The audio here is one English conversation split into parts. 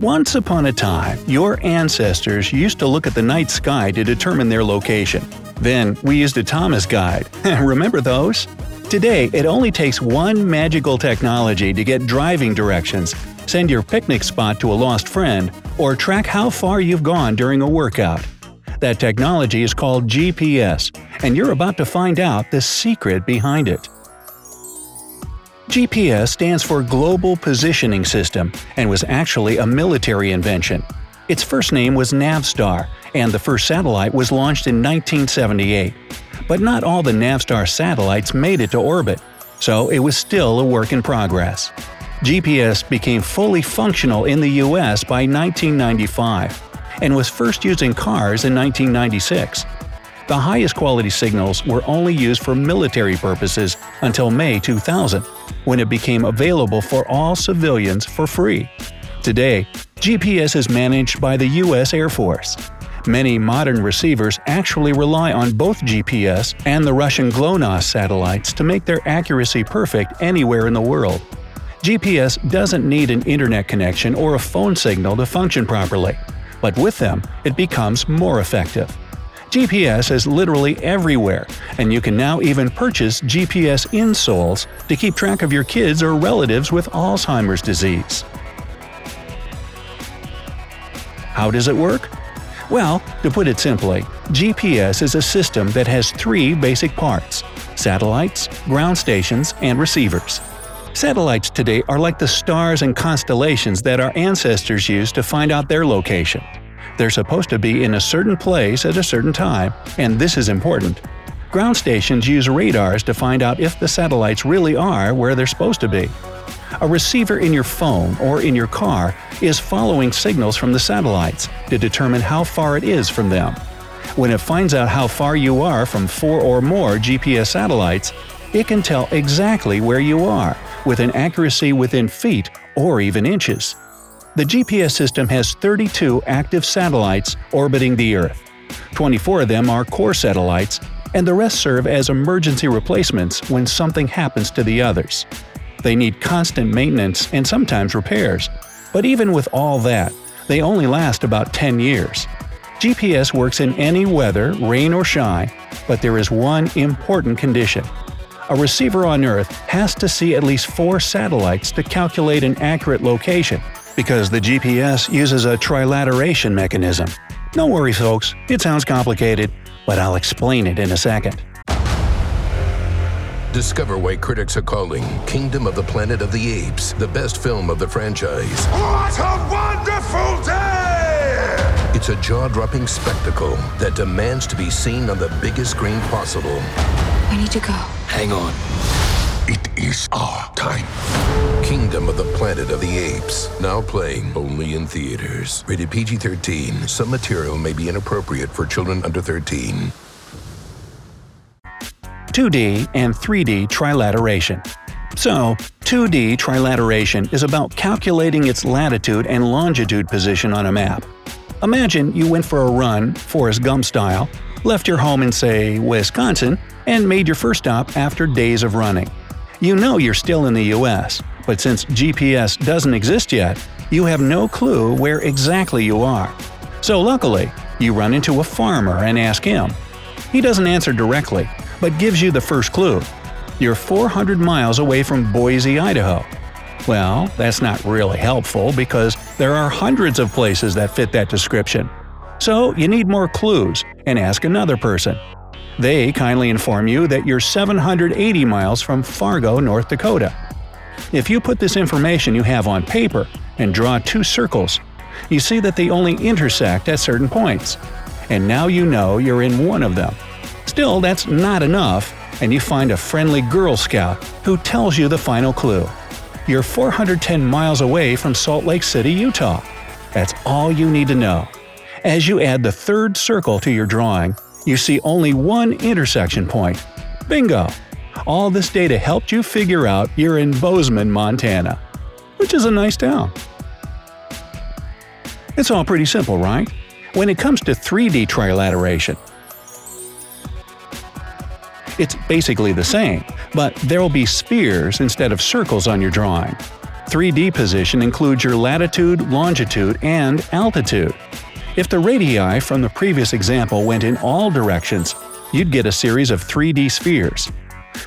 Once upon a time, your ancestors used to look at the night sky to determine their location. Then, we used a Thomas guide. Remember those? Today, it only takes one magical technology to get driving directions, send your picnic spot to a lost friend, or track how far you've gone during a workout. That technology is called GPS, and you're about to find out the secret behind it. GPS stands for Global Positioning System and was actually a military invention. Its first name was Navstar, and the first satellite was launched in 1978. But not all the Navstar satellites made it to orbit, so it was still a work in progress. GPS became fully functional in the US by 1995 and was first used in cars in 1996. The highest quality signals were only used for military purposes until May 2000, when it became available for all civilians for free. Today, GPS is managed by the U.S. Air Force. Many modern receivers actually rely on both GPS and the Russian GLONASS satellites to make their accuracy perfect anywhere in the world. GPS doesn't need an internet connection or a phone signal to function properly, but with them, it becomes more effective. GPS is literally everywhere, and you can now even purchase GPS insoles to keep track of your kids or relatives with Alzheimer's disease. How does it work? Well, to put it simply, GPS is a system that has three basic parts satellites, ground stations, and receivers. Satellites today are like the stars and constellations that our ancestors used to find out their location. They're supposed to be in a certain place at a certain time, and this is important. Ground stations use radars to find out if the satellites really are where they're supposed to be. A receiver in your phone or in your car is following signals from the satellites to determine how far it is from them. When it finds out how far you are from four or more GPS satellites, it can tell exactly where you are, with an accuracy within feet or even inches. The GPS system has 32 active satellites orbiting the Earth. 24 of them are core satellites, and the rest serve as emergency replacements when something happens to the others. They need constant maintenance and sometimes repairs, but even with all that, they only last about 10 years. GPS works in any weather, rain or shine, but there is one important condition. A receiver on Earth has to see at least four satellites to calculate an accurate location, because the GPS uses a trilateration mechanism. Don't worry, folks, it sounds complicated, but I'll explain it in a second. Discover why critics are calling Kingdom of the Planet of the Apes the best film of the franchise. What a wonderful day! It's a jaw dropping spectacle that demands to be seen on the biggest screen possible. We need to go. Hang on. It is our time. Kingdom of the Planet of the Apes. Now playing only in theaters. Rated PG 13. Some material may be inappropriate for children under 13. 2D and 3D trilateration. So, 2D trilateration is about calculating its latitude and longitude position on a map. Imagine you went for a run, Forrest Gump style, left your home in, say, Wisconsin, and made your first stop after days of running. You know you're still in the US, but since GPS doesn't exist yet, you have no clue where exactly you are. So luckily, you run into a farmer and ask him. He doesn't answer directly, but gives you the first clue. You're 400 miles away from Boise, Idaho. Well, that's not really helpful because there are hundreds of places that fit that description. So you need more clues and ask another person. They kindly inform you that you're 780 miles from Fargo, North Dakota. If you put this information you have on paper and draw two circles, you see that they only intersect at certain points. And now you know you're in one of them. Still, that's not enough, and you find a friendly Girl Scout who tells you the final clue. you're 410 miles away from Salt Lake City, Utah. That's all you need to know. As you add the third circle to your drawing, you see only one intersection point. Bingo! All this data helped you figure out you're in Bozeman, Montana, which is a nice town. It's all pretty simple, right? When it comes to 3D trilateration, it's basically the same, but there'll be spheres instead of circles on your drawing. 3D position includes your latitude, longitude, and altitude. If the radii from the previous example went in all directions, you'd get a series of 3D spheres.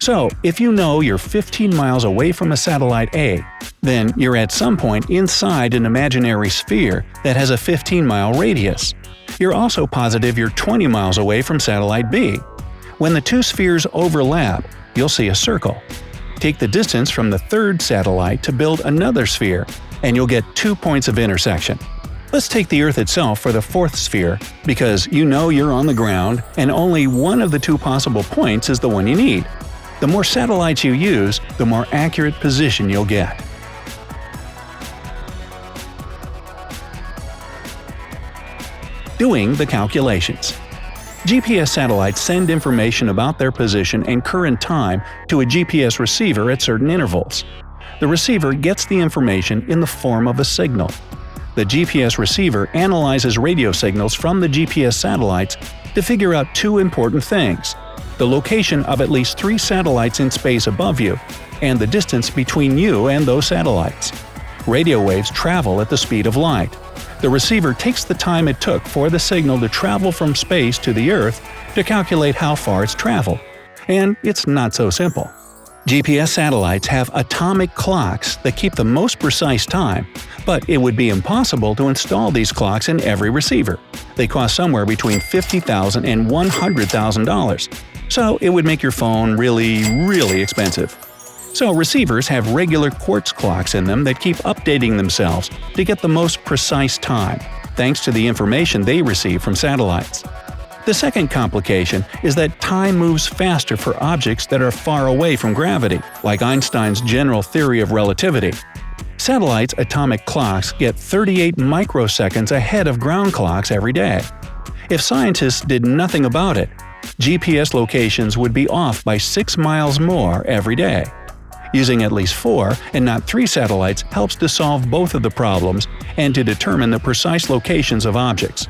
So, if you know you're 15 miles away from a satellite A, then you're at some point inside an imaginary sphere that has a 15 mile radius. You're also positive you're 20 miles away from satellite B, when the two spheres overlap, you'll see a circle. Take the distance from the third satellite to build another sphere, and you'll get two points of intersection. Let's take the Earth itself for the fourth sphere, because you know you're on the ground and only one of the two possible points is the one you need. The more satellites you use, the more accurate position you'll get. Doing the calculations. GPS satellites send information about their position and current time to a GPS receiver at certain intervals. The receiver gets the information in the form of a signal. The GPS receiver analyzes radio signals from the GPS satellites to figure out two important things the location of at least three satellites in space above you, and the distance between you and those satellites. Radio waves travel at the speed of light. The receiver takes the time it took for the signal to travel from space to the Earth to calculate how far it's traveled. And it's not so simple. GPS satellites have atomic clocks that keep the most precise time, but it would be impossible to install these clocks in every receiver. They cost somewhere between $50,000 and $100,000. So it would make your phone really, really expensive. So receivers have regular quartz clocks in them that keep updating themselves to get the most precise time, thanks to the information they receive from satellites. The second complication is that time moves faster for objects that are far away from gravity, like Einstein's general theory of relativity. Satellites' atomic clocks get 38 microseconds ahead of ground clocks every day. If scientists did nothing about it, GPS locations would be off by 6 miles more every day. Using at least four, and not three satellites helps to solve both of the problems and to determine the precise locations of objects.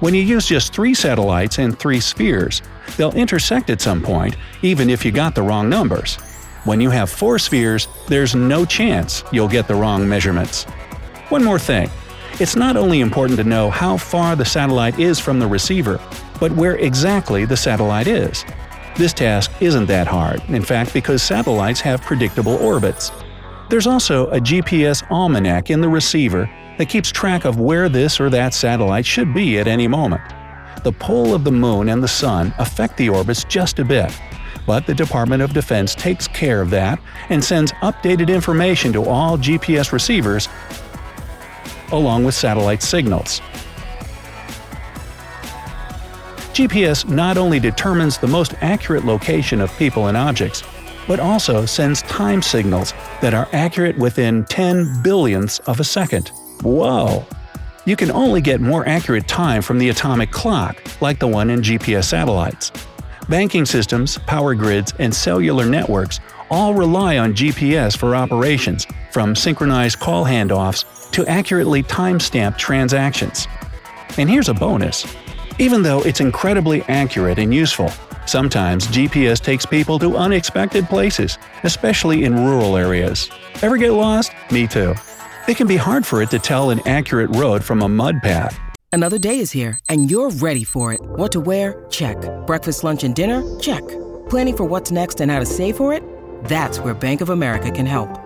When you use just three satellites and three spheres, they'll intersect at some point, even if you got the wrong numbers. When you have four spheres, there's no chance you'll get the wrong measurements. One more thing. It's not only important to know how far the satellite is from the receiver, but where exactly the satellite is. This task isn't that hard, in fact, because satellites have predictable orbits. There's also a GPS almanac in the receiver that keeps track of where this or that satellite should be at any moment. The pull of the Moon and the Sun affect the orbits just a bit, but the Department of Defense takes care of that and sends updated information to all GPS receivers along with satellite signals. GPS not only determines the most accurate location of people and objects, but also sends time signals that are accurate within 10 billionths of a second. Whoa! You can only get more accurate time from the atomic clock, like the one in GPS satellites. Banking systems, power grids, and cellular networks all rely on GPS for operations, from synchronized call handoffs to accurately time-stamped transactions. And here's a bonus even though it's incredibly accurate and useful, sometimes GPS takes people to unexpected places, especially in rural areas. Ever get lost? Me too. It can be hard for it to tell an accurate road from a mud path. Another day is here, and you're ready for it. What to wear? Check. Breakfast, lunch, and dinner? Check. Planning for what's next and how to save for it? That's where Bank of America can help.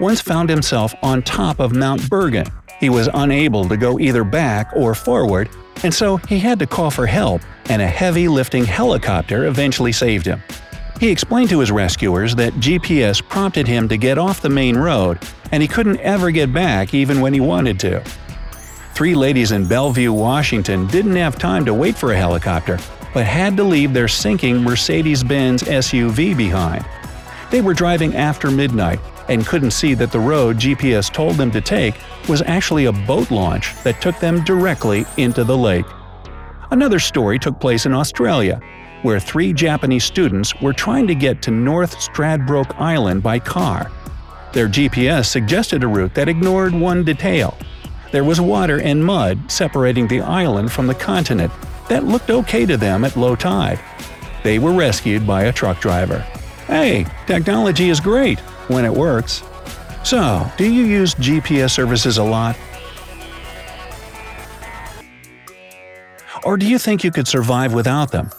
once found himself on top of Mount Bergen. He was unable to go either back or forward, and so he had to call for help, and a heavy lifting helicopter eventually saved him. He explained to his rescuers that GPS prompted him to get off the main road, and he couldn't ever get back even when he wanted to. Three ladies in Bellevue, Washington didn't have time to wait for a helicopter, but had to leave their sinking Mercedes Benz SUV behind. They were driving after midnight and couldn't see that the road GPS told them to take was actually a boat launch that took them directly into the lake. Another story took place in Australia, where three Japanese students were trying to get to North Stradbroke Island by car. Their GPS suggested a route that ignored one detail there was water and mud separating the island from the continent that looked okay to them at low tide. They were rescued by a truck driver. Hey, technology is great when it works. So, do you use GPS services a lot? Or do you think you could survive without them?